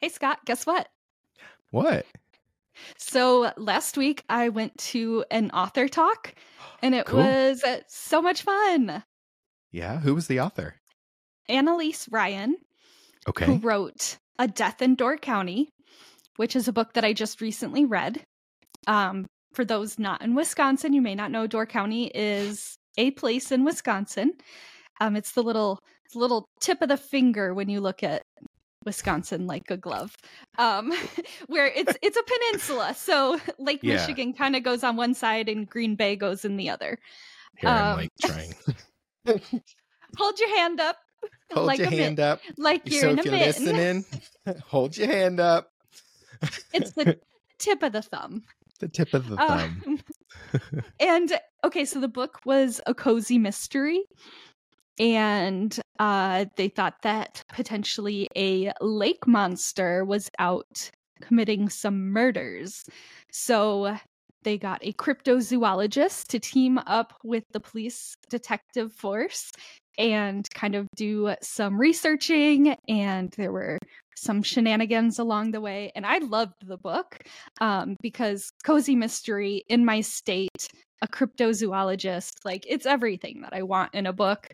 Hey, Scott, guess what? What? So last week I went to an author talk and it Cool. was uh, so much fun. Yeah. Who was the author? Annelise Ryan, Okay. who wrote A Death in Door County, which is a book that I just recently read. Um, for those not in Wisconsin, you may not know Door County is a place in Wisconsin. Um, it's the little little tip of the finger when you look at Wisconsin like a glove. Um, where it's it's a peninsula. So Lake Yeah. Michigan kind of goes on one side and Green Bay goes in the other. Here I'm um, like trying. Hold your hand up. Hold like your hand up. Like you're so in if a you're mitten. listening, hold your hand up. It's the tip of the thumb. the tip of the thumb. Um, and okay, so the book was a cozy mystery. And uh, they thought that potentially a lake monster was out committing some murders. So they got a cryptozoologist to team up with the police detective force and kind of do some researching. And there were some shenanigans along the way. And I loved the book um, because cozy mystery in my state, a cryptozoologist, like it's everything that I want in a book.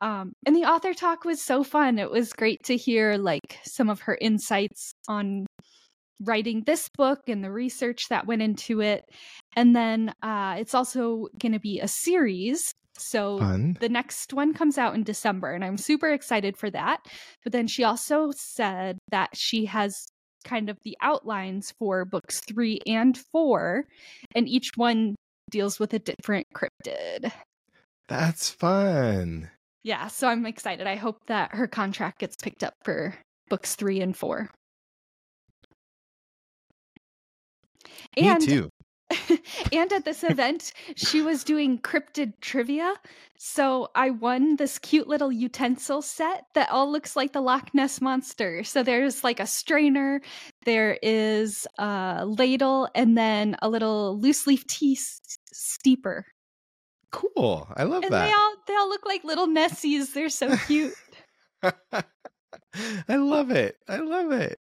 Um, and the author talk was so fun. It was great to hear like some of her insights on writing this book and the research that went into it. And then uh, it's also going to be a series. So Fun. the next one comes out in December, and I'm super excited for that. But then she also said that she has kind of the outlines for books three and four, and each one deals with a different cryptid. That's fun. Yeah, so I'm excited. I hope that her contract gets picked up for books three and four. Me too. and at this event, she was doing cryptid trivia. So I won this cute little utensil set that all looks like the Loch Ness monster. So there's like a strainer, there is a ladle, and then a little loose leaf tea s- steeper. Cool. I love And that. they all they all look like little Nessies. They're so cute. I love it. I love it.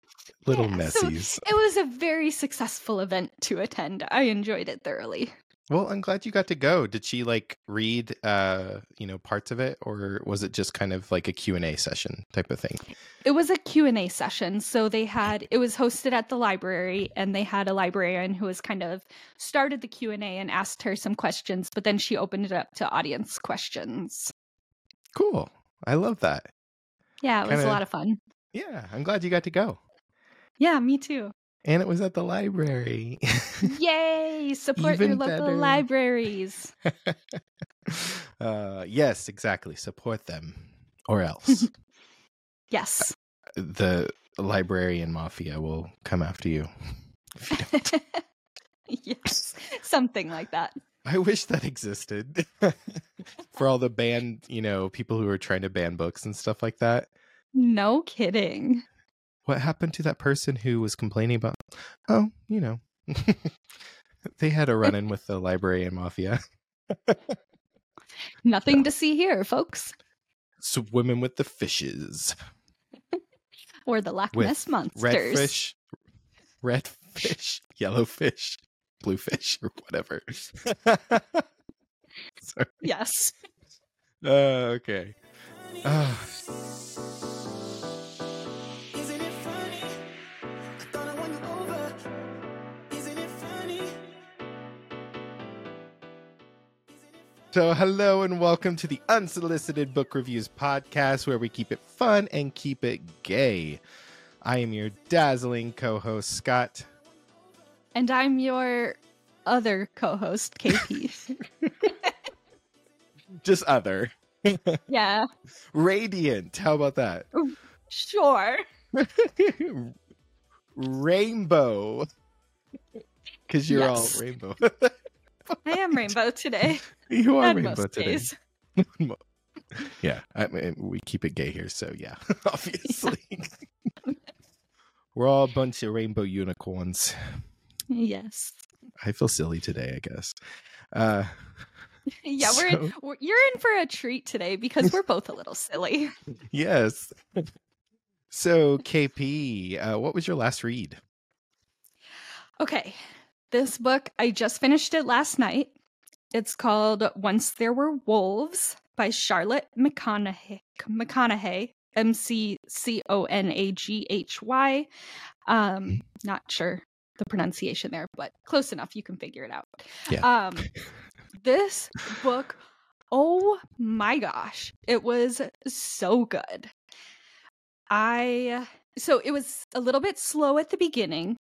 Little Yeah, so- it was a very successful event to attend. I enjoyed it thoroughly. Well, I'm glad you got to go. Did she like read uh, you know, parts of it or was it just kind of like a Q&A session type of thing? it was a q&a session so they had it was hosted at the library and they had a librarian who was kind of started the q&a and asked her some questions but then she opened it up to audience questions Cool. I love that. yeah it was Kinda- a lot of fun Yeah, I'm glad you got to go. Yeah me too And it was at the library. yay support your local better. libraries uh, yes, exactly. Support them or else yes the librarian mafia will come after you. You yes something like that I wish that existed for all the ban, you know, people who are trying to ban books and stuff like that. no kidding What happened to that person who was complaining about? Oh, you know, they had a run in with the library and mafia. nothing to see here folks Swimming with the fishes. or the loch ness monsters red fish, red fish, yellow fish, blue fish, or whatever. Yes Uh, okay. Uh, so, hello and welcome to the Unsolicited Book Reviews podcast, where we keep it fun and keep it gay. I am your dazzling co-host Scott. and i'm your other co-host kp Just other yeah radiant. How about that? Sure. Rainbow. Because you're Yes. all rainbow. I am rainbow today. you are and rainbow today. Yeah, I mean, we keep it gay here, so yeah, obviously. We're all a bunch of rainbow unicorns. Yes. I feel silly today, I guess. Uh, Yeah, we're, in, we're you're in for a treat today because we're both a little silly. yes. So, KP, uh, what was your last read? Okay. This book, I just finished it last night. It's called Once There Were Wolves by Charlotte McConaghy. McConaghy. M C C O N A G H Y. Um, not sure the pronunciation there, but close enough. You can figure it out. Yeah. Um, this book, oh my gosh, it was so good. I so it was a little bit slow at the beginning.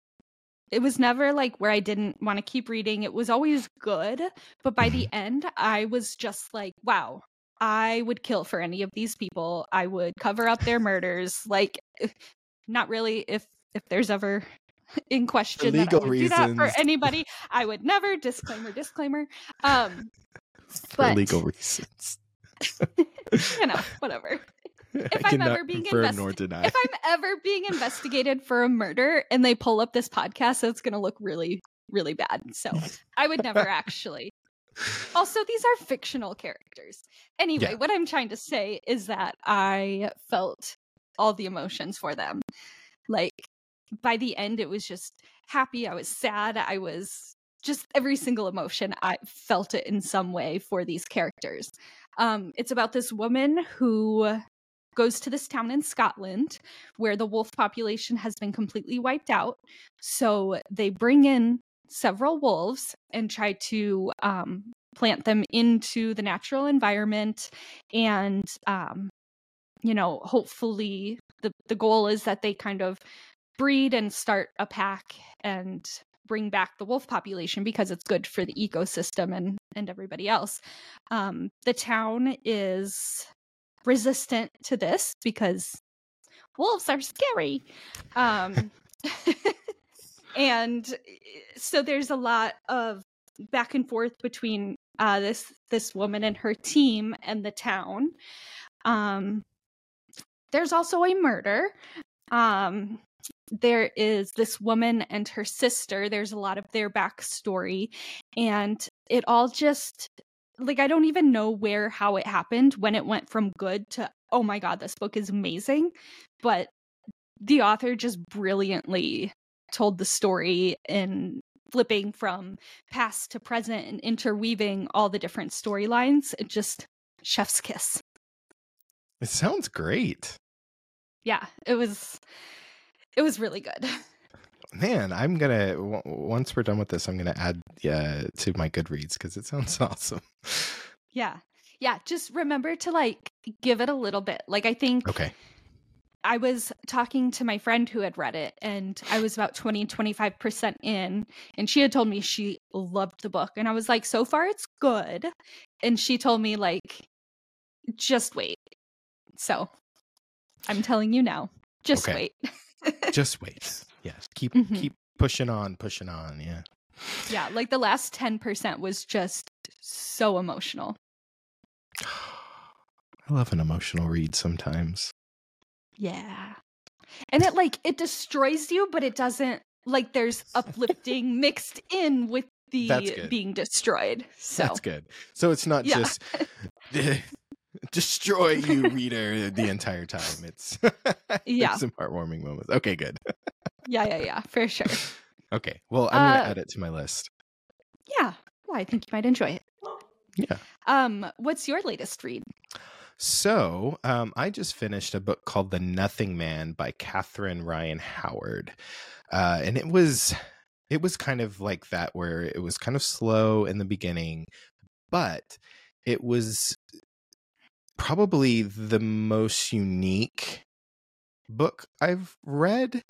It was never like where I didn't want to keep reading. It was always good, but by the end, I was just like, wow, I would kill for any of these people. I would cover up their murders. Like, not really. If if there's ever in question that I legal would do that for anybody, I would never. Disclaimer, disclaimer. Um, For But- legal reasons. you know, whatever. I I'm ever being confirm invest- nor deny. If I'm ever being investigated for a murder and they pull up this podcast, it's going to look really, really bad. So I would never actually. Also, these are fictional characters. Anyway, Yeah. what I'm trying to say is that I felt all the emotions for them. Like by the end, it was just happy. I was sad. I was just every single emotion. I felt it in some way for these characters. Um, it's about this woman who goes to this town in Scotland where the wolf population has been completely wiped out. So they bring in several wolves and try to um, plant them into the natural environment. And, um, you know, hopefully the, the goal is that they kind of breed and start a pack and bring back the wolf population because it's good for the ecosystem and and everybody else um the town is resistant to this because wolves are scary um and eh, so there's a lot of back and forth between uh this this woman and her team and the town um there's also a murder um there is this woman and her sister there's a lot of their backstory and it all just like i don't even know where how it happened when it went from good to oh my god this book is amazing but the author just brilliantly told the story in flipping from past to present and interweaving all the different storylines it just chef's kiss it sounds great. yeah it was it was really good Man, I'm gonna w- once we're done with this, I'm gonna add uh, to my Goodreads because it sounds awesome. yeah yeah just remember to like give it a little bit like i think Okay, I was talking to my friend who had read it and I was about 20 25% in and she had told me she loved the book and I was like so far it's good and she told me like just wait. So I'm telling you now. Just Okay. wait. just wait. Yes, keep Mhm. keep pushing on, pushing on. Yeah. yeah, like the last 10% was just so emotional. I love an emotional read sometimes. Yeah. And it like it destroys you but it doesn't like there's uplifting mixed in with the being destroyed. So That's good. So it's not Yeah. just destroy you, reader, the entire time. It's Yeah. some heartwarming moments. Okay, good. Yeah, yeah, yeah, for sure. Okay, well, I'm gonna Uh, add it to my list. Yeah. Yeah, I think you might enjoy it. Yeah. Um, what's your latest read? So, um, I just finished a book called The Nothing Man by Catherine Ryan Howard, uh, and it was it was kind of like that, where it was kind of slow in the beginning, but it was probably the most unique book I've read.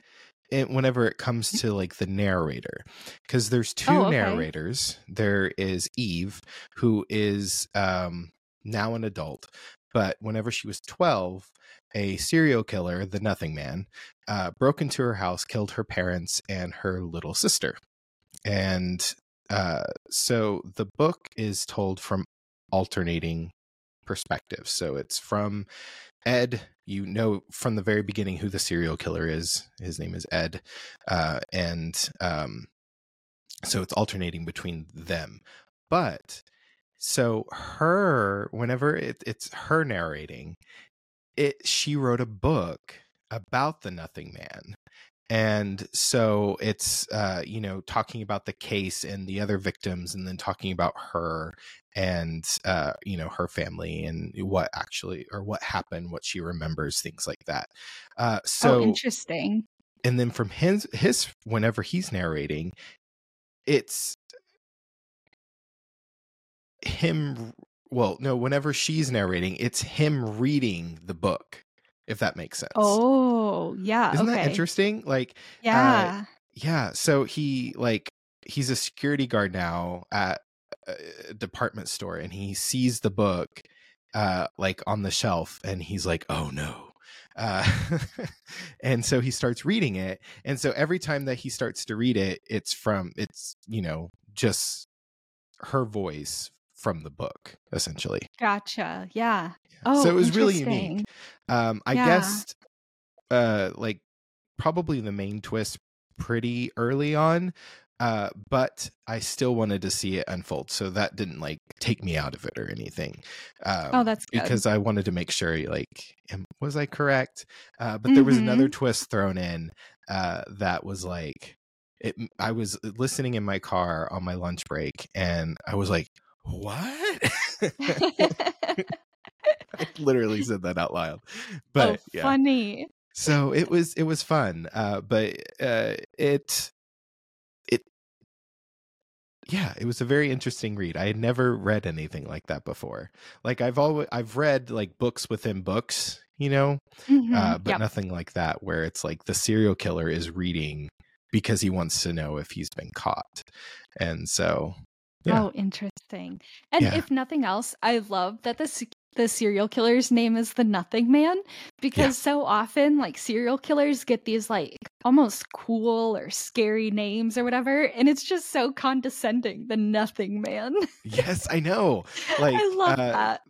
It, whenever it comes to like the narrator, because there's two Oh, okay. narrators. There is Eve, who is um, now an adult, but whenever she was 12 a serial killer the nothing man uh, broke into her house killed her parents and her little sister and uh, so the book is told from alternating perspectives so it's from ed you know from the very beginning who the serial killer is his name is ed uh, and um, so it's alternating between them but so her whenever it, it's her narrating it she wrote a book about the Nothing Man. And so it's uh, you know talking about the case and the other victims, and then talking about her and uh, you know her family and what actually or what happened, what she remembers, things like that. Uh, so oh, interesting. and then from his his whenever he's narrating it's him well no whenever she's narrating it's him reading the book if that makes sense Oh, yeah. isn't okay. that interesting like Yeah. yeah so he like he's a security guard now at a department store and he sees the book uh like on the shelf and he's like oh no uh and so he starts reading it and so every time that he starts to read it it's from it's you know just her voice from the book essentially gotcha. Yeah. Oh, so it was really unique um i Yeah. guessed uh like probably the main twist pretty early on uh but i still wanted to see it unfold so that didn't like take me out of it or anything um Oh, that's good. because i wanted to make sure like am, was i correct uh but there was another Mhm. twist thrown in uh that was like it i was listening in my car on my lunch break and i was like what I literally said that out loud. But oh, yeah. funny. So it was it was fun. Uh but uh it it yeah, it was a very interesting read. I had never read anything like that before. Like I've always I've read like books within books, you know, Mhm. uh but Yep. nothing like that where it's like the serial killer is reading because he wants to know if he's been caught. And so yeah. Oh, interesting. And Yeah. if nothing else, I love that the the serial killer's name is the Nothing Man because so often like serial killers get these like almost cool or scary names or whatever, and it's just so condescending. The Nothing Man. yes, I know. Like I love uh, that.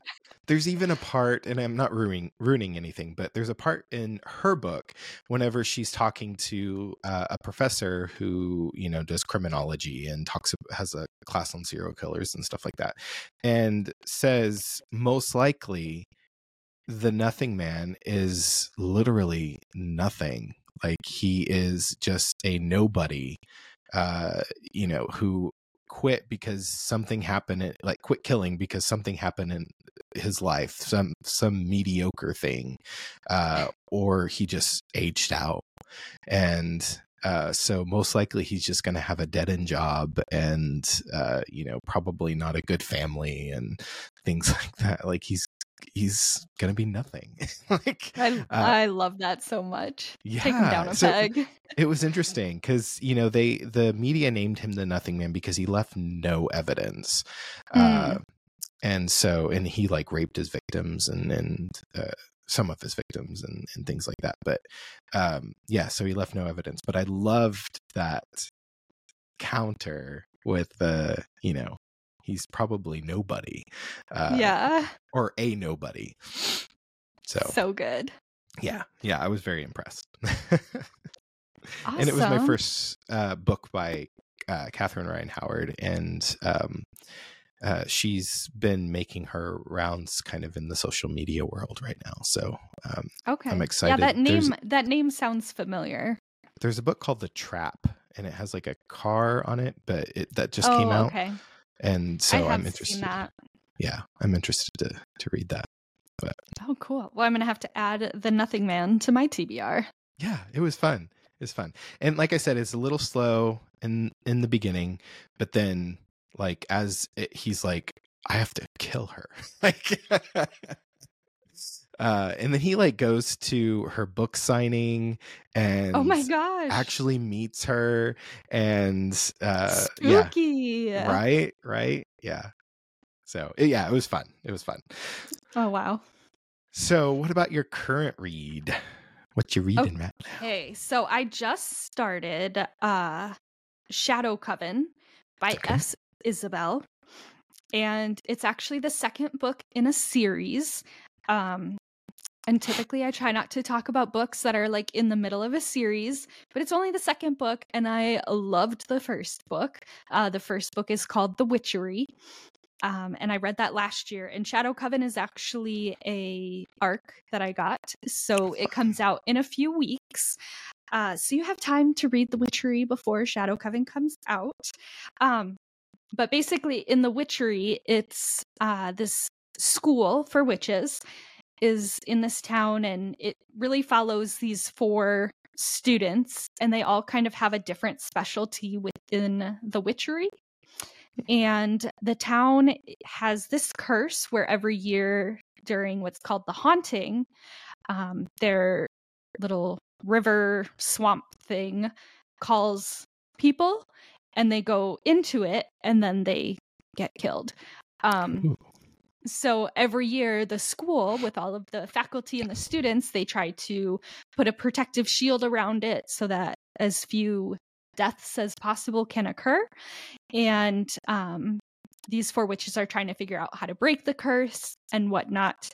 There's even a part and i'm not ruining ruining anything but there's a part in her book whenever she's talking to uh, a professor who you know does criminology and talks has a class on serial killers and stuff like that and says most likely the nothing man is literally nothing. Like he is just a nobody uh you know who quit because something happened like quit killing because something happened in his life some some mediocre thing uh or he just aged out and uh so most likely he's just going to have a dead end job and uh you know probably not a good family and things like that like he's he's going to be nothing like I uh, I love that so much. Take him down yeah, a so- peg. it was interesting because you know they the media named him the nothing man because he left no evidence uh Mm. And so and he like raped his victims and and uh, some of his victims and and things like that but um yeah so he left no evidence but i loved that counter with the you know he's probably nobody uh yeah. or a nobody so So good. yeah yeah i was very impressed and it was my first uh, book by uh, Catherine Ryan Howard, and um, uh, she's been making her rounds kind of in the social media world right now. So um, Okay. I'm excited. Yeah, that There's- name that name sounds familiar. there's a book called The Trap, and it has like a car on it, but it that just came oh, out, okay. and so I'm seen interested. that. Yeah, I'm interested to to read that. Oh, cool. Well, I'm gonna have to add the Nothing Man to my TBR. yeah it was fun it was fun and like i said it's a little slow in in the beginning but then like as it, he's like i have to kill her like uh and then he like goes to her book signing and oh my gosh! actually meets her and uh yeah spooky. right right yeah so yeah it was fun it was fun Oh wow. so what about your current read what you reading matt Okay, so I just started uh Shadow Coven by Okay. S. Isabelle. And it's actually the second book in a series. Um and typically I try not to talk about books that are like in the middle of a series, but it's only the second book and I loved the first book. Uh the first book is called The Witchery. Um, and I read that last year. And Shadow Coven is actually a arc that I got, so it comes out in a few weeks. Uh, so you have time to read The Witchery before Shadow Coven comes out. Um, but basically, in The Witchery, it's uh, this school for witches is in this town, and it really follows these four students, and they all kind of have a different specialty within the witchery. And the town has this curse where every year during what's called the haunting, um, their little river swamp thing calls people and they go into it and then they get killed. Um, so every year the school with all of the faculty and the students they try to put a protective shield around it so that as few deaths as possible can occur. And um, these four witches are trying to figure out how to break the curse and whatnot.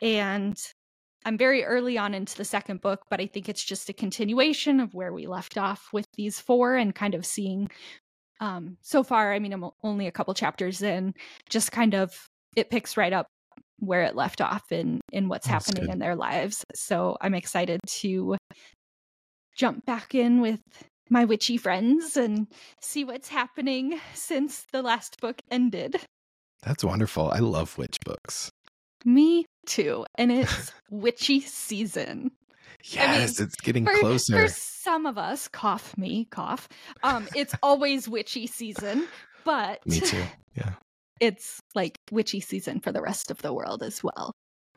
And i'm very early on into the second book but i think it's just a continuation of where we left off with these four and kind of seeing um, so far i mean i'm only a couple chapters in just kind of it picks right up where it left off in in what's That's happening good. in their lives so i'm excited to jump back in with my witchy friends and see what's happening since the last book ended That's wonderful. I love witch books. me too and it's witchy season Yes, it's getting for, closer. for some of us cough me cough um it's always witchy season but Me too. Yeah. it's like witchy season for the rest of the world as well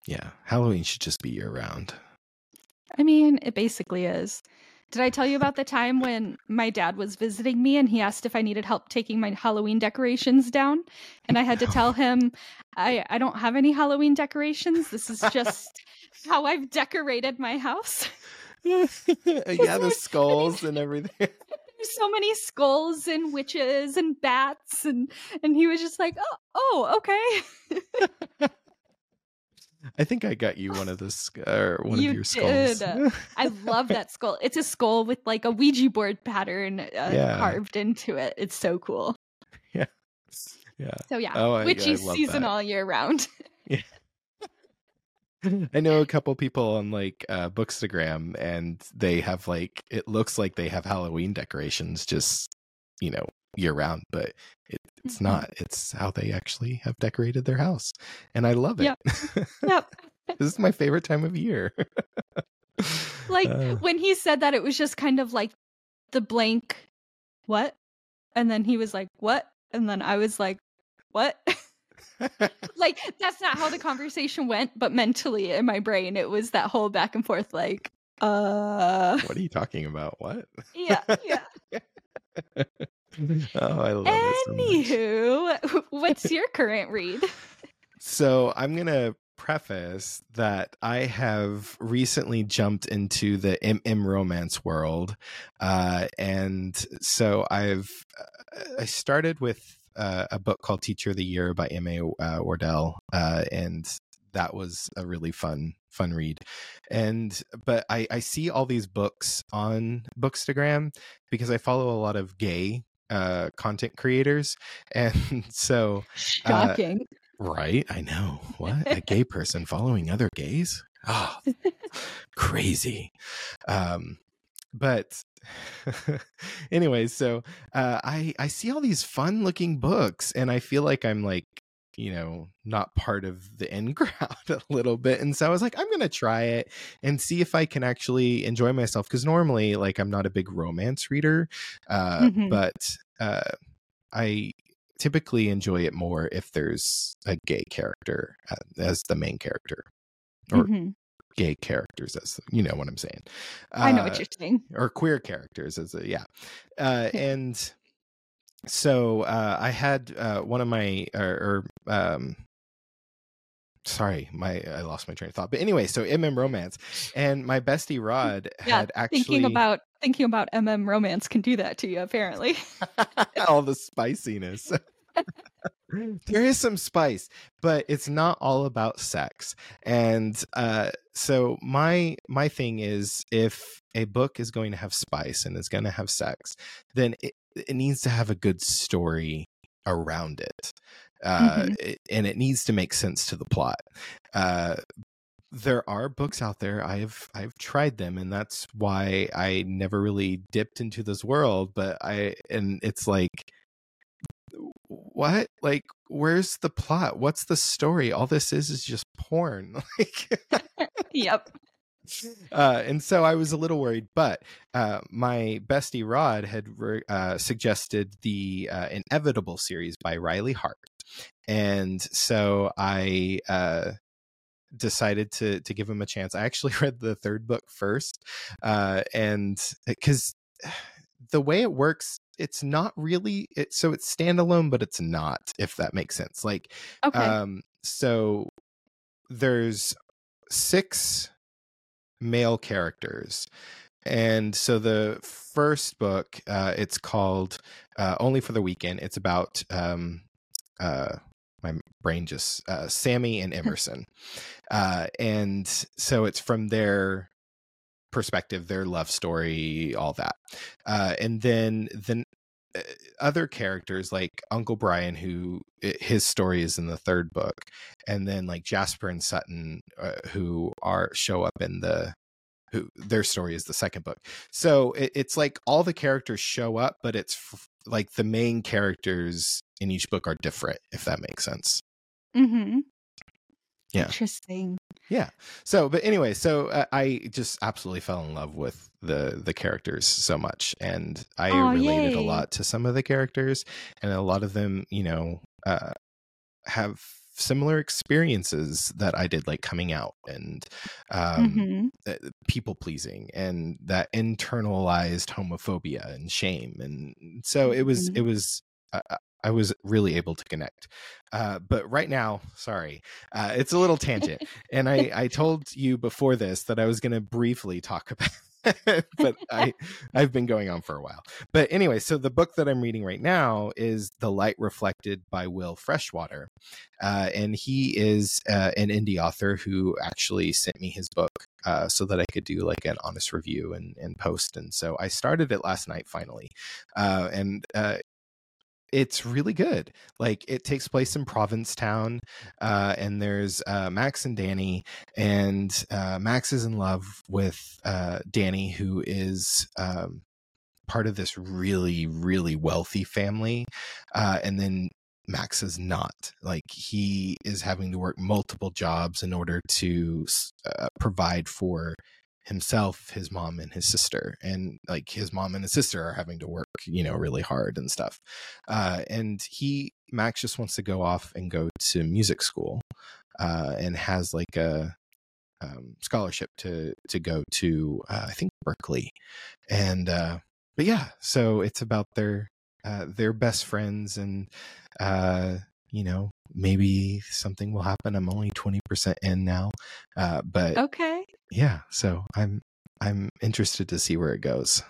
Yeah. Halloween should just be year round. I mean, it basically is. Did I tell you about the time when my dad was visiting me and he asked if I needed help taking my Halloween decorations down? And I had to tell him I, I don't have any Halloween decorations. This is just how I've decorated my house. yeah, the skulls and everything. There's so many skulls and witches and bats and and he was just like, "Oh, oh, okay." I think I got you one of the or one You of your skulls. did. I love that skull. It's a skull with like a Ouija board pattern uh, Yeah. carved into it. It's so cool. yeah. Yeah. So yeah, Oh, I- witchy I season that. all year round. Yeah. I know a couple people on like uh Bookstagram and they have like it looks like they have Halloween decorations just you know year round, but it, it's Mhm. not. It's how they actually have decorated their house. And I love it. Yep. yep. this is my favorite time of year. Like Uh, when he said that, it was just kind of like the blank, what? And then he was like, what? And then I was like, what? like that's not how the conversation went, but mentally in my brain, it was that whole back and forth, like, uh, what are you talking about? What? yeah, yeah. oh, I love it so. Anywho, what's your current read? So I'm going to preface that I have recently jumped into the MM romance world. Uh, and so I've, uh, I started with uh, a book called Teacher of the Year by M.A. Uh, Wardell. Uh, and that was a really fun, fun read. And, but I, I see all these books on Bookstagram because I follow a lot of gay uh content creators and so Shocking. Right, I know. What a gay person following other gays? Oh, crazy. Um, but anyway, so uh, I I see all these fun looking books, and I feel like I'm like you know not part of the in crowd a little bit, and so I was like, I'm gonna try it and see if I can actually enjoy myself because normally like I'm not a big romance reader, uh, Mhm. but uh, I typically enjoy it more if there's a gay character uh, as the main character or Mhm. gay characters as you know what i'm saying I know Uh, what you're saying. or queer characters as a yeah uh and so uh i had uh one of my or, or um sorry my i lost my train of thought but anyway so mm romance and my bestie rod Yeah, had actually Thinking about thinking about MM romance can do that to you, apparently. all the spiciness. there is some spice, but it's not all about sex. And uh, so my my thing is, if a book is going to have spice and is going to have sex, then it, it needs to have a good story around it. uh, Mhm. it- and it needs to make sense to the plot. Uh, there are books out there. I've I've tried them, and that's why I never really dipped into this world. But I and it's like, what? Like, where's the plot? What's the story? All this is is just porn. Like, Yep. uh, and so I was a little worried, but uh, my bestie Rod had re- uh, suggested the uh, Inevitable series by Riley Hart, and so I uh, decided to to give him a chance. I actually read the third book first, uh, and because the way it works. It's not really it, so it's standalone, but it's not. If that makes sense, like Okay. um, so there's six male characters. And so the first book, uh, it's called uh, Only for the Weekend. It's about um, uh, my brain just uh, Sammy and Emerson, uh, and so it's from their perspective, their love story, all that. Uh, and then the other characters like Uncle Brian, who his story is in the third book, and then like Jasper and Sutton, uh, who are show up in the who their story is the second book. So it, it's like all the characters show up, but it's f- like the main characters in each book are different, if that makes sense. mm-hmm. Yeah. Interesting. So, but anyway, so uh, I just absolutely fell in love with the the characters so much, and I Aw, related a lot to some of the characters, and a lot of them, you know, uh, have similar experiences that I did, like coming out and um, hmm uh, people pleasing and that internalized homophobia and shame and so it was Mhm. it was uh, i was really able to connect uh, but right now sorry uh, it's a little tangent and i i told you before this that i was going to briefly talk about but i i've been going on for a while but anyway so the book that i'm reading right now is the light reflected by will freshwater uh, and he is uh, an indie author who actually sent me his book uh, so that I could do like an honest review and, and post. And so I started it last night finally, uh, and uh, it's really good. Like it takes place in Provincetown, uh, and there's uh, Max and Danny, and uh, Max is in love with uh, Danny, who is. Um, part of this really really wealthy family uh, and then Max is not. Like he is having to work multiple jobs in order to uh, provide for himself, his mom, and his sister. And like his mom and his sister are having to work, you know, really hard and stuff. Uh, and he, Max, just wants to go off and go to music school, uh, and has like a um, scholarship to to go to, uh, I think Berkeley, and uh, but yeah, so it's about their uh, their best friends and uh you know maybe something will happen i'm only 20% in now uh but Okay. Yeah so i'm i'm interested to see where it goes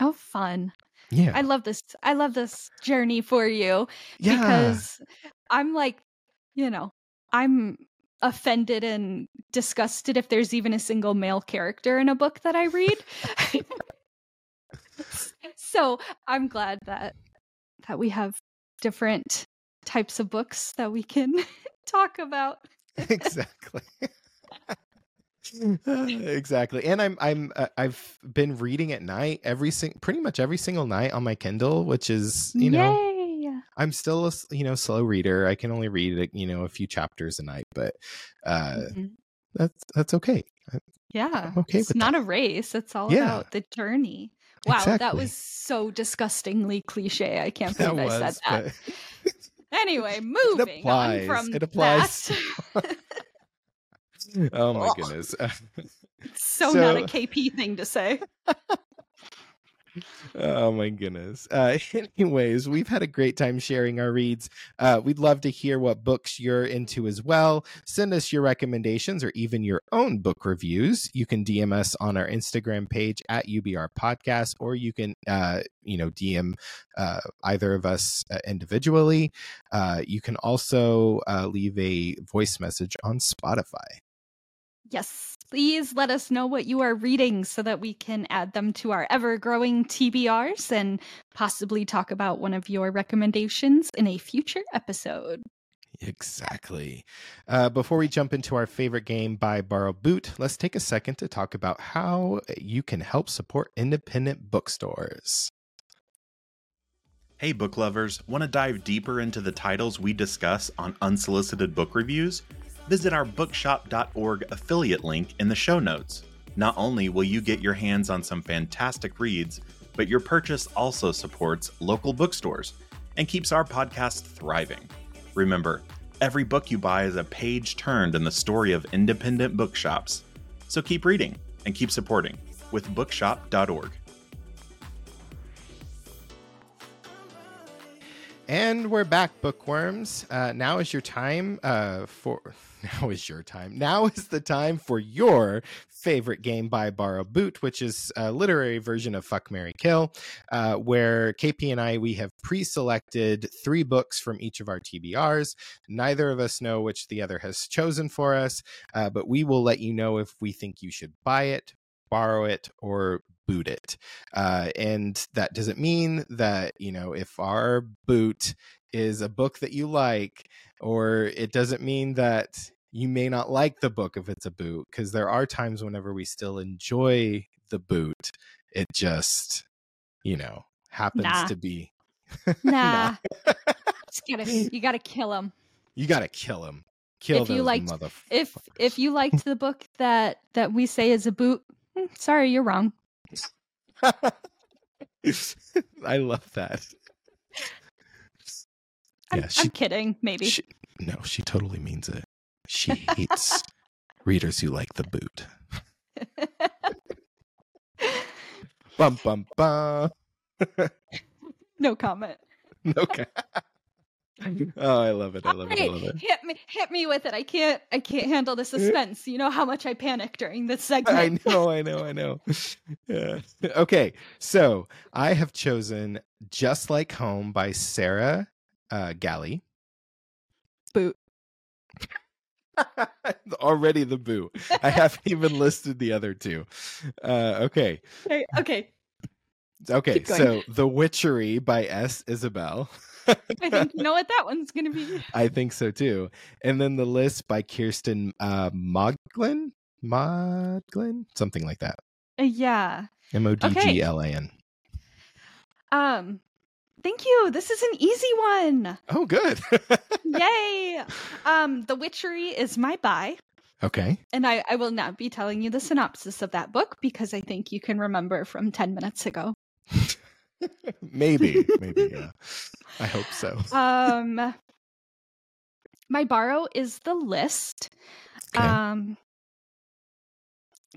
Oh, fun. yeah I love this. I love this journey for you yeah because I'm like, you know, I'm offended and disgusted if there's even a single male character in a book that I read. so I'm glad that that we have different types of books that we can talk about. exactly exactly and i'm i'm uh, i've been reading at night every sing pretty much every single night on my kindle which is you know Yay! i'm still a you know slow reader i can only read you know a few chapters a night but uh Mhm. that's that's okay Yeah. okay it's not a race. It's all Yeah. about the journey. Wow, that was so disgustingly cliche. I can't that believe I said that. but Anyway, moving on from It applies that. oh my Ugh. goodness. It's so, not a KP thing to say. oh my goodness. Uh anyways we've had a great time sharing our reads. Uh we'd love to hear what books you're into as well. Send us your recommendations or even your own book reviews. You can dm us on our instagram page at ubr podcast or you can uh you know dm uh either of us uh, individually. Uh you can also uh leave a voice message on spotify Yes, please let us know what you are reading so that we can add them to our ever growing TBRs and possibly talk about one of your recommendations in a future episode. Exactly. Uh, before we jump into our favorite game Buy Borrow Boot, let's take a second to talk about how you can help support independent bookstores. Hey, book lovers, want to dive deeper into the titles we discuss on unsolicited book reviews? Visit our bookshop.org affiliate link in the show notes. Not only will you get your hands on some fantastic reads, but your purchase also supports local bookstores and keeps our podcast thriving. Remember, every book you buy is a page turned in the story of independent bookshops. So keep reading and keep supporting with bookshop.org. And we're back, bookworms. Uh, now is your time uh, for. Now is your time. Now is the time for your favorite game Buy Borrow Boot, which is a literary version of Fuck Marry Kill, uh, where KP and I we have pre-selected three books from each of our TBRs. Neither of us know which the other has chosen for us, uh, but we will let you know if we think you should buy it, borrow it, or boot it. Uh, and that doesn't mean that, you know, if our boot is a book that you like, or it doesn't mean that you may not like the book if it's a boot, because there are times whenever we still enjoy the boot. It just, you know, happens Nah. to be. Nah, Just gotta, you gotta kill him. You got to kill him. Kill If you liked-. If if you liked the book that that we say is a boot, hmm, sorry, you're wrong. I love that. I'm, Yeah, she- I'm kidding. Maybe. She, no, she totally means it. She hates readers who like the boot. Bum bum bum. no comment. Okay. oh, I love it. I love it. I love it. hit me, hit me with it. I can't, I can't handle the suspense. You know how much I panic during this segment. I know, I know, I know. Yeah. Okay, so I have chosen "Just Like Home" by Sarah uh, Gailey. Boot. Already the boo. I haven't even listed the other two. Uh, okay, Okay, okay. okay. So "The Witchery" by S. Isabelle. I think you know what that one's gonna be. I think so too. And then the list by Kiersten uh, Modglin, Modglin, something like that. Uh, yeah. M O D G L A N. Um. Thank you. This is an easy one. Oh, good. Yay. Um. The Witchery is my buy, okay. and I I will not be telling you the synopsis of that book because I think you can remember from ten minutes ago. maybe, maybe. Yeah. I hope so. Um. My borrow is the list. Okay. Um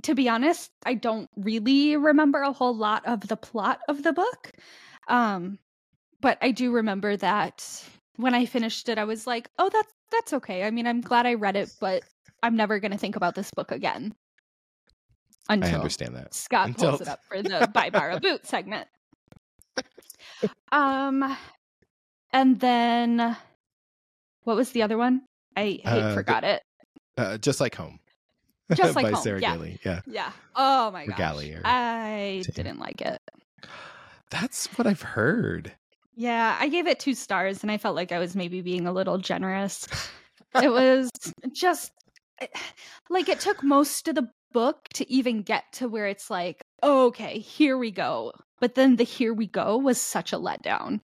to be honest, I don't really remember a whole lot of the plot of the book. Um but I do remember that when I finished it I was like, "Oh, that's that's okay. I mean, I'm glad I read it, but I'm never going to think about this book again." I understand that. Scott Until- pulls it up for the buy borrow boot segment. Um and then what was the other one? I Uh, the- forgot it. Uh, just like home. Just Like by Home, Sarah yeah. Gailey. Yeah. Yeah. Oh my gosh. Galley or I same. didn't like it. That's what I've heard. Yeah, I gave it two stars and I felt like I was maybe being a little generous. it was just like it took most of the book to even get to where it's like, okay, here we go. But then the here we go was such a letdown.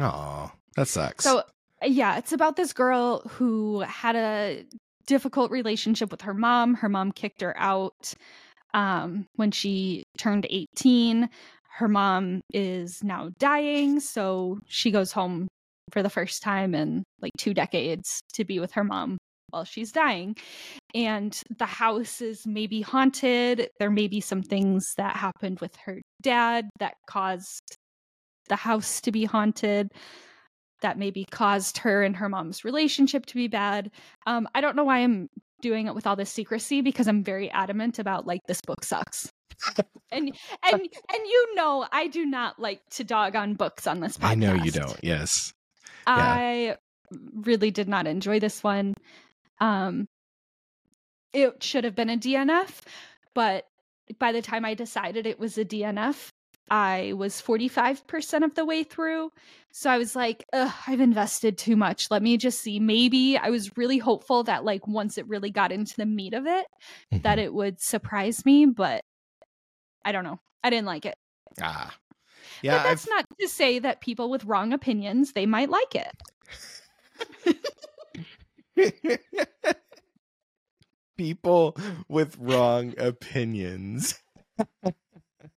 Oh, that sucks. So, yeah, it's about this girl who had a difficult relationship with her mom. Her mom kicked her out um, when she turned 18. Her mom is now dying, so she goes home for the first time in like two decades to be with her mom while she's dying. And the house is maybe haunted. There may be some things that happened with her dad that caused the house to be haunted that maybe caused her and her mom's relationship to be bad. Um, I don't know why I'm doing it with all this secrecy because I'm very adamant about like this book sucks. and and and you know I do not like to dog on books on this podcast. I know you don't. Yes. I really did not enjoy this one. Um it should have been a DNF, but by the time I decided it was a DNF, I was 45% of the way through. So I was like, Ugh, I've invested too much. Let me just see. Maybe I was really hopeful that, like, once it really got into the meat of it, that Mhm. it would surprise me, but I don't know. I didn't like it. ah, yeah, but that's I've, not to say that people with wrong opinions, they might like it. people with wrong opinions.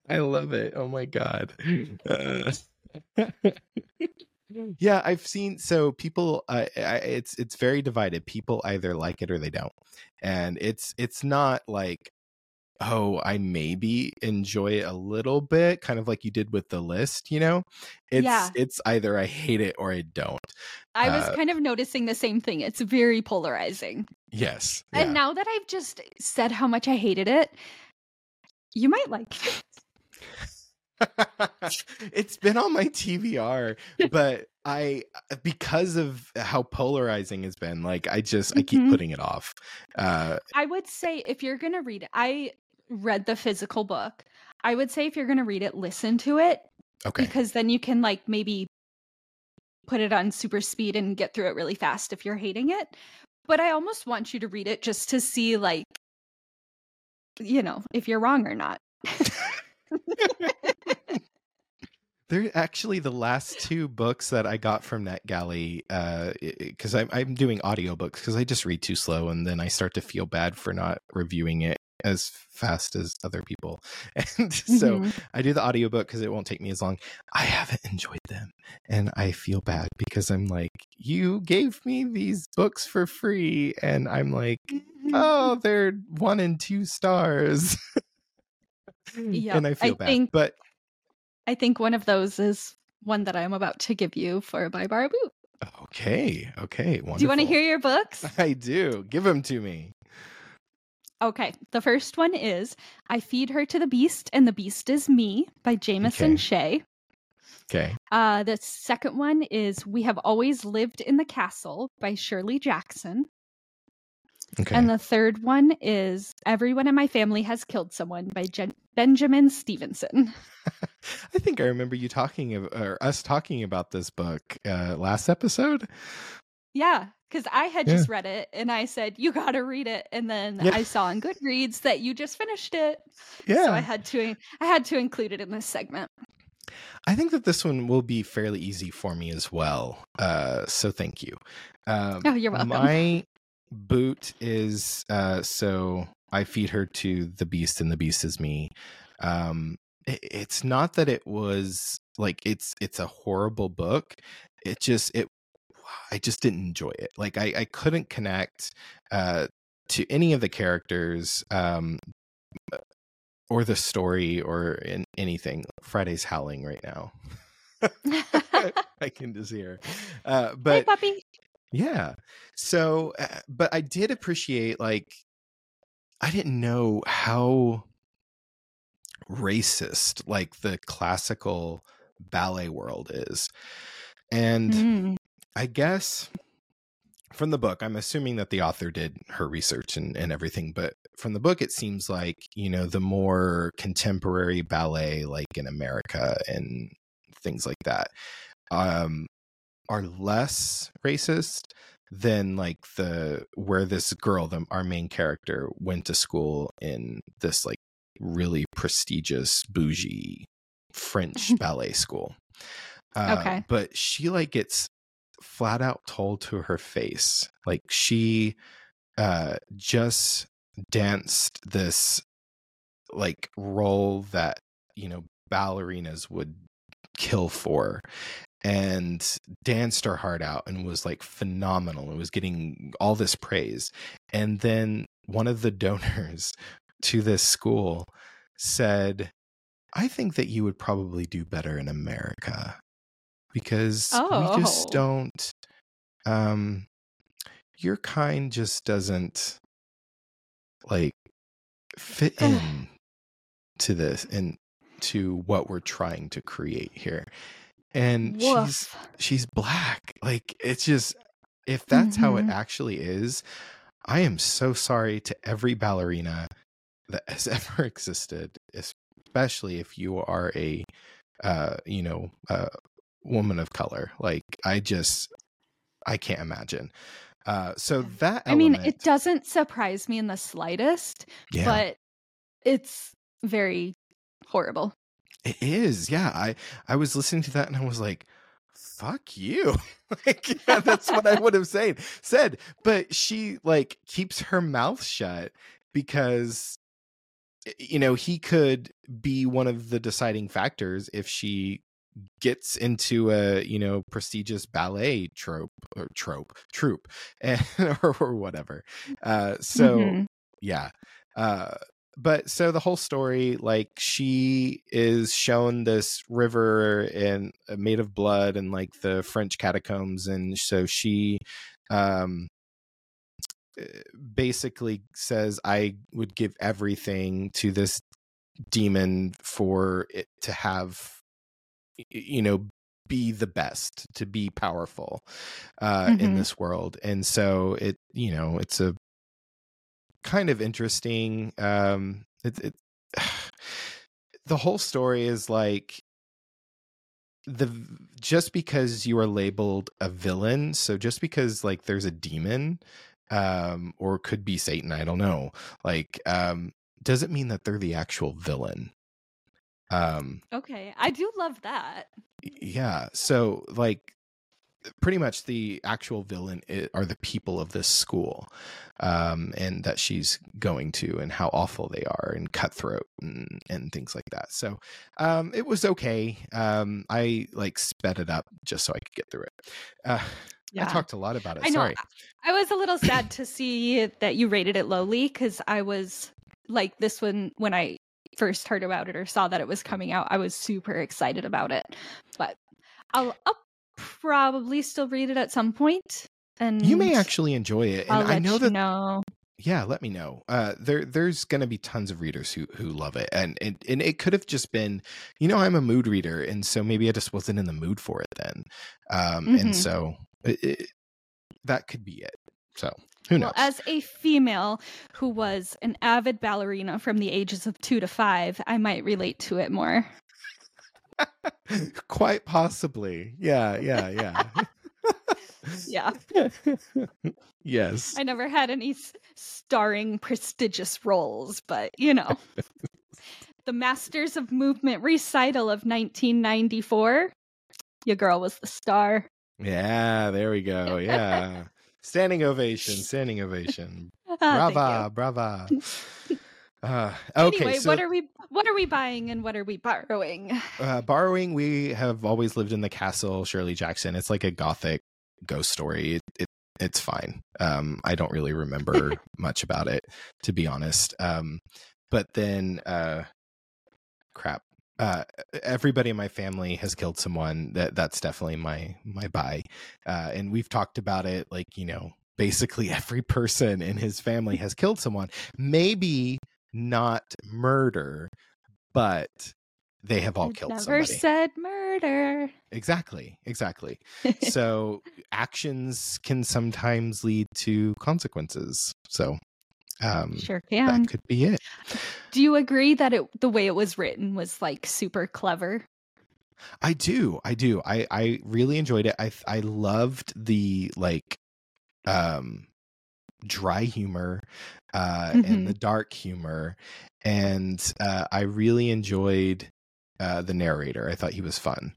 I love it. Oh my god. Uh, yeah, I've seen so people. Uh, I, it's it's very divided. People either like it or they don't, and it's it's not like oh i maybe enjoy it a little bit kind of like you did with the list you know it's Yeah. it's either i hate it or i don't I was Uh, kind of noticing the same thing. It's very polarizing. yes And now that I've just said how much I hated it, you might like it. it's been on my TBR, but I because of how polarizing it's been, like I just I keep Mhm. putting it off. Uh I would say if you're going to read it, I read the physical book. I would say if you're going to read it, listen to it okay. because then you can like maybe put it on super speed and get through it really fast if you're hating it. But I almost want you to read it just to see like you know, if you're wrong or not. They're actually the last two books that I got from NetGalley uh because I'm I'm doing audiobooks because I just read too slow and then I start to feel bad for not reviewing it as fast as other people. And so Mhm. I do the audiobook because it won't take me as long. I haven't enjoyed them. And I feel bad because I'm like, you gave me these books for free. And I'm like, oh, they're one and two stars. Yep, And I feel I bad. think- But I think one of those is one that I'm about to give you for a Buy Borrow Boot. okay. Okay. Wonderful. Do you want to hear your books? I do. Give them to me. Okay. The first one is I Feed Her to the Beast and the Beast is Me by Jamison Okay. Shea. Okay. Uh, the second one is We Have Always Lived in the Castle by Shirley Jackson. Okay. And the third one is Everyone in My Family Has Killed Someone by Jen- Benjamin Stevenson. I think I remember you talking of, or us talking about this book uh, last episode. Yeah, because I had Yeah. just read it and I said, You got to read it. And then Yeah. I saw on Goodreads that you just finished it. Yeah. So I had to I had to include it in this segment. I think that this one will be fairly easy for me as well. Uh, so thank you. Um, Oh, you're welcome. My boot is uh, so I feed her to the beast, and the beast is me. Um, it, it's not that it was like it's it's a horrible book. It just it I just didn't enjoy it. Like I I couldn't connect uh, to any of the characters. Um, or the story or in anything. Friday's howling right now. I can just hear. Uh, hey, but puppy. yeah. So, uh, but I did appreciate, like, I didn't know how racist, like, the classical ballet world is. And Mm. I guess from the book, I'm assuming that the author did her research and, and everything, but from the book, it seems like, you know, the more contemporary ballet, like in America and things like that, um, are less racist than like the where this girl, the our main character, went to school in this like really prestigious bougie French ballet school. Uh, Okay. But she like gets flat out told to her face like she uh just danced this like role that you know ballerinas would kill for and danced her heart out and was like phenomenal and was getting all this praise. And then one of the donors to this school said i think that you would probably do better in america because we just Oh. don't um your kind just doesn't like fit in to this and to what we're trying to create here and she's Woof. she's black like it's just if that's how it Mhm. actually is I am so sorry to every ballerina that has ever existed, especially if you are a, uh, you know, a woman of color. Like I just, I can't imagine. Uh, so that I mean, it doesn't surprise me in the slightest, yeah, but it's very horrible. it is. Yeah, I I was listening to that and I was like, "Fuck you!" like yeah, that's what I would have said. Said, but she like keeps her mouth shut because you know he could be one of the deciding factors if she gets into a you know prestigious ballet trope or trope troupe and, or, or whatever uh so Mhm. yeah uh but so the whole story like she is shown this river and uh, made of blood and like the french catacombs and so she um uh, basically says i would give everything to this demon for it to have you know be the best to be powerful uh in Mhm. this world and so it you know it's a kind of interesting um it, it the whole story is like the just because you are labeled a villain so just because like there's a demon um or could be satan i don't know like um doesn't mean that they're the actual villain um Okay, I do love that. yeah so like pretty much the actual villain are the people of this school um and that she's going to and how awful they are and cutthroat and, and things like that so um it was okay um i like sped it up just so i could get through it uh Yeah. i talked a lot about it I know. sorry I was a little sad to see that you rated it lowly because I was like this one when I first heard about it or saw that it was coming out. I was super excited about it, but I'll, I'll probably still read it at some point. And you may actually enjoy it and i know you that know. yeah let me know uh there there's gonna be tons of readers who who love it and and, and it could have just been you know i'm a mood reader and so maybe i just wasn't in the mood for it then um Mhm. and so it, it, that could be it so who knows Well, as a female who was an avid ballerina from the ages of two to five, I might relate to it more. quite possibly yeah yeah yeah Yeah. yes I never had any starring prestigious roles, but you know. the Masters of Movement recital of 1994. Your girl was the star. yeah there we go yeah standing ovation standing ovation. Thank brava brava. Uh okay anyway, so what are we what are we buying and what are we borrowing? uh, borrowing we have always lived in the castle shirley jackson. It's like a gothic ghost story. It, it it's fine. Um i don't really remember much about it to be honest. Um but then uh crap uh everybody in my family has killed someone that that's definitely my my buy uh and we've talked about it like you know basically every person in his family has killed someone maybe not murder but they have all I've killed Never somebody said murder. exactly exactly so actions can sometimes lead to consequences so um sure can. that could be it Do you agree that it the way it was written was like super clever? i do i do i i really enjoyed it i i loved the like um dry humor uh Mhm. and the dark humor and uh i really enjoyed uh the narrator i thought he was fun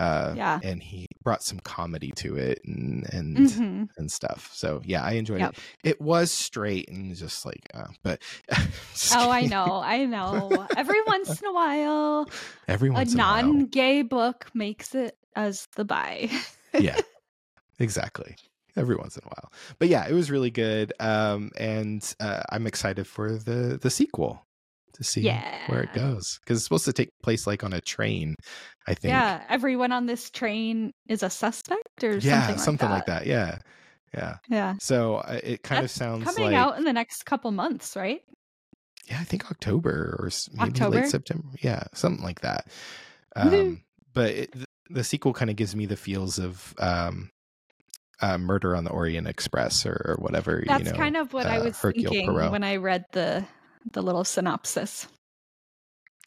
uh Yeah. and he brought some comedy to it and and Mhm. and stuff. So yeah, I enjoyed Yep. it. It was straight and just like, uh, but Oh, I know, I know. Every once in a while, Every a once a non-gay book makes it as the buy. yeah, exactly. Every once in a while, but yeah, it was really good. Um, and uh, I'm excited for the the sequel to see where it goes because it's supposed to take place like on a train. I think. Yeah, everyone on this train is a suspect or Yeah, something, something like like that. Yeah, yeah. Yeah. So uh, it kind That's of sounds coming like out in the next couple months, right? yeah, I think October or maybe October? late September. Yeah, something like that. Um, but it, the sequel kind of gives me the feels of um, uh, Murder on the Orient Express or, or whatever. That's you know, kind of what I uh, was Hercule thinking Poirot. when I read the the little synopsis.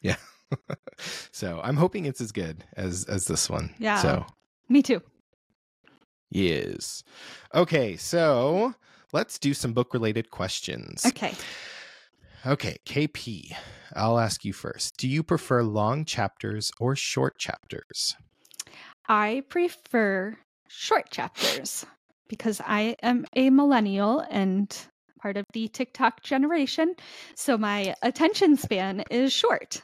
Yeah. so I'm hoping it's as good as as this one. Yeah. So Me too. yes. Okay, so let's do some book related questions. Okay. Okay, KP. I'll ask you first. Do you prefer long chapters or short chapters? I prefer short chapters because I am a millennial and part of the TikTok generation. So my attention span is short.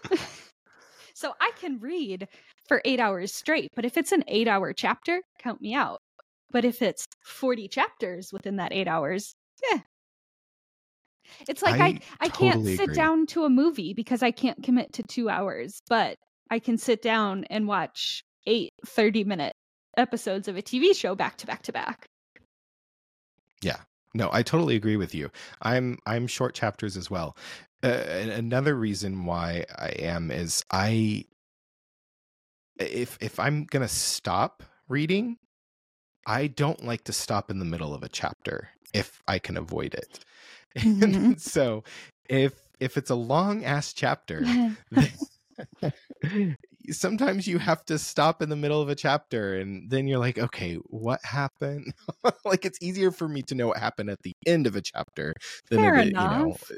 so I can read for eight hours straight, but if it's an eight hour chapter, count me out. But if it's 40 chapters within that eight hours, yeah. It's like I, I I, can't sit agree. down to a movie because I can't commit to two hours, but I can sit down and watch eight 30 minute episodes of a TV show back to back to back. No, I totally agree with you. I'm I'm short chapters as well. Uh, another reason why I am is I if if I'm going to stop reading, I don't like to stop in the middle of a chapter if I can avoid it. Mhm. And so if if it's a long ass chapter, then- sometimes you have to stop in the middle of a chapter and then you're like okay what happened like it's easier for me to know what happened at the end of a chapter than Fair it, you know uh,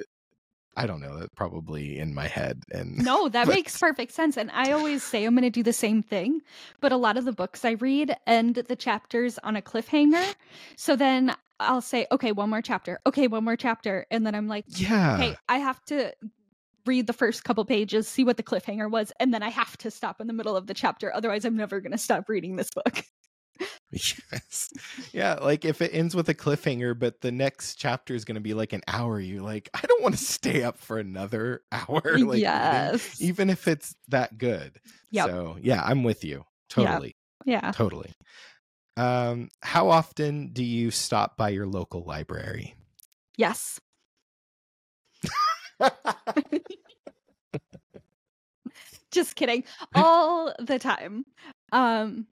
i don't know that's probably in my head and No, that But- makes perfect sense. And I always say I'm going to do the same thing. But a lot of the books I read end the chapters on a cliffhanger. So then I'll say, okay, one more chapter. Okay, one more chapter. And then I'm like, yeah okay, I have to read the first couple pages, see what the cliffhanger was. And then I have to stop in the middle of the chapter. Otherwise, I'm never going to stop reading this book. yes yeah like if it ends with a cliffhanger but the next chapter is going to be like an hour you're like i don't want to stay up for another hour like reading, yes. even if it's that good Yep. so yeah i'm with you totally Yeah. totally um how often do you stop by your local library Yes. Just kidding. All the time. Um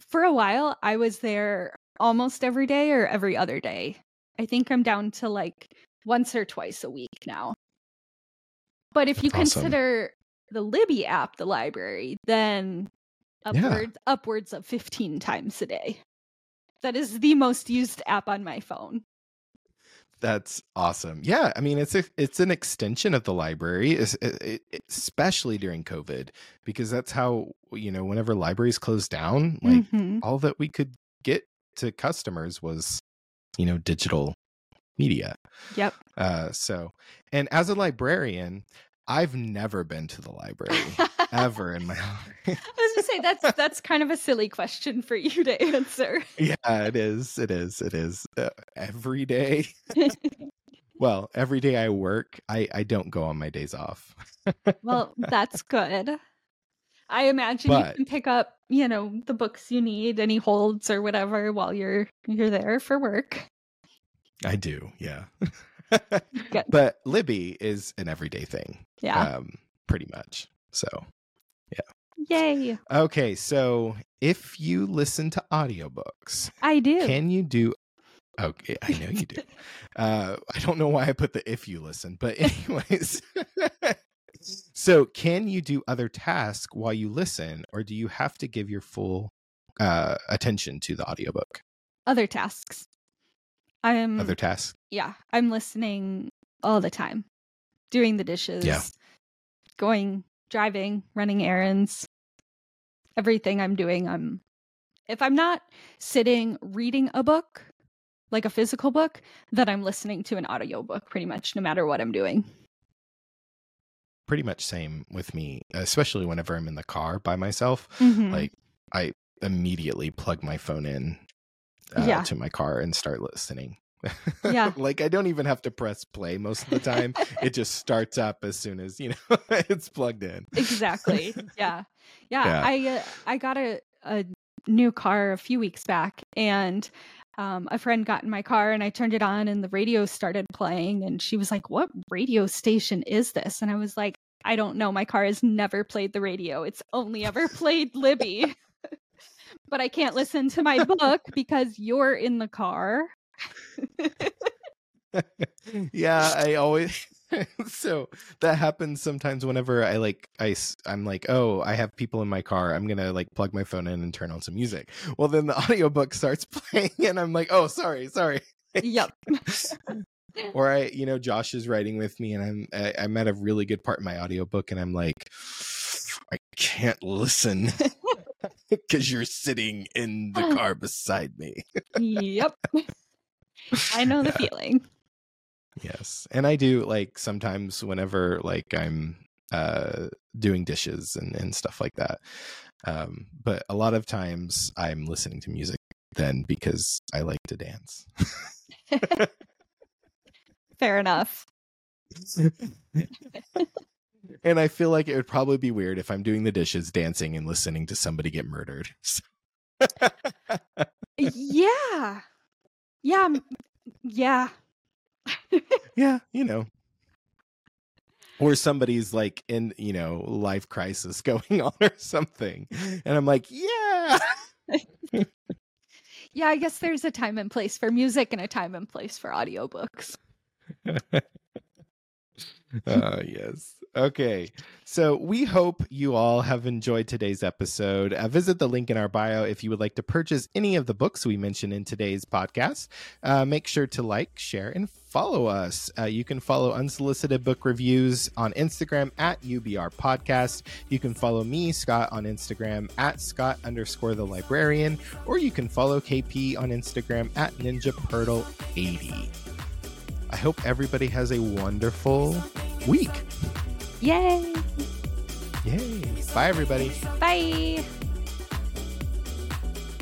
for a while I was there almost every day or every other day. I think I'm down to like once or twice a week now. But if you awesome. consider the Libby app the library, then Yeah. upwards upwards of 15 times a day. That is the most used app on my phone. That's awesome. Yeah, I mean it's a, it's an extension of the library, es- especially during COVID, because that's how you know whenever libraries closed down, like Mhm. all that we could get to customers was you know digital media. Yep. Uh, so, and as a librarian, I've never been to the library ever in my life. I was gonna say that's that's kind of a silly question for you to answer. yeah, it is. It is. It is. Uh, every day. Well, every day I work, I I don't go on my days off. well, that's good. I imagine you can pick up, you know, the books you need, any holds or whatever while you're you're there for work. I do, yeah. But Libby is an everyday thing, Yeah. um, pretty much. So, yeah. Yay. okay, so if you listen to audiobooks, I do. can you do? Okay, I know you do. uh, I don't know why I put the if you listen, but anyways. so, can you do other tasks while you listen, or do you have to give your full uh, attention to the audiobook? Other tasks. I'm Other tasks? yeah, I'm listening all the time. Doing the dishes. Going driving, running errands. Everything I'm doing, I'm if I'm not sitting reading a book, like a physical book, then I'm listening to an audiobook pretty much no matter what I'm doing. Pretty much same with me, especially whenever I'm in the car by myself. Mhm. like I immediately plug my phone in uh, Yeah. to my car and start listening. Yeah. like I don't even have to press play most of the time. it just starts up as soon as, you know, it's plugged in. exactly yeah. yeah Yeah. i uh, i got a, a new car a few weeks back and um, a friend got in my car and i turned it on and the radio started playing and she was like what radio station is this and i was like i don't know my car has never played the radio it's only ever played libby but I can't listen to my book because you're in the car. yeah, I always so that happens sometimes whenever I like I I'm like, "Oh, I have people in my car. I'm going to like plug my phone in and turn on some music." Well, then the audiobook starts playing and I'm like, "Oh, sorry, sorry." Yep. or I, you know, Josh is writing with me and I'm I, I'm at a really good part in my audiobook and I'm like I can't listen because you're sitting in the car beside me. yep. I know the feeling. Yes. And I do like sometimes whenever like I'm uh doing dishes and, and stuff like that. Um, but a lot of times I'm listening to music then because I like to dance. Fair enough. And I feel like it would probably be weird if I'm doing the dishes, dancing, and listening to somebody get murdered. Yeah. Yeah. Yeah. yeah, you know. Or somebody's like in, you know, life crisis going on or something. And I'm like, yeah. Yeah, I guess there's a time and place for music and a time and place for audiobooks. Uh, yes. Okay. So we hope you all have enjoyed today's episode. Uh, visit the link in our bio if you would like to purchase any of the books we mentioned in today's podcast. Uh, make sure to like, share, and follow us. Uh, you can follow Unsolicited Book Reviews on Instagram at UBR Podcast. You can follow me, Scott, on Instagram at Scott underscore the librarian, or you can follow KP on Instagram at Ninja Purtle 80. I hope everybody has a wonderful week. Yay. Yay. Bye, everybody. Bye.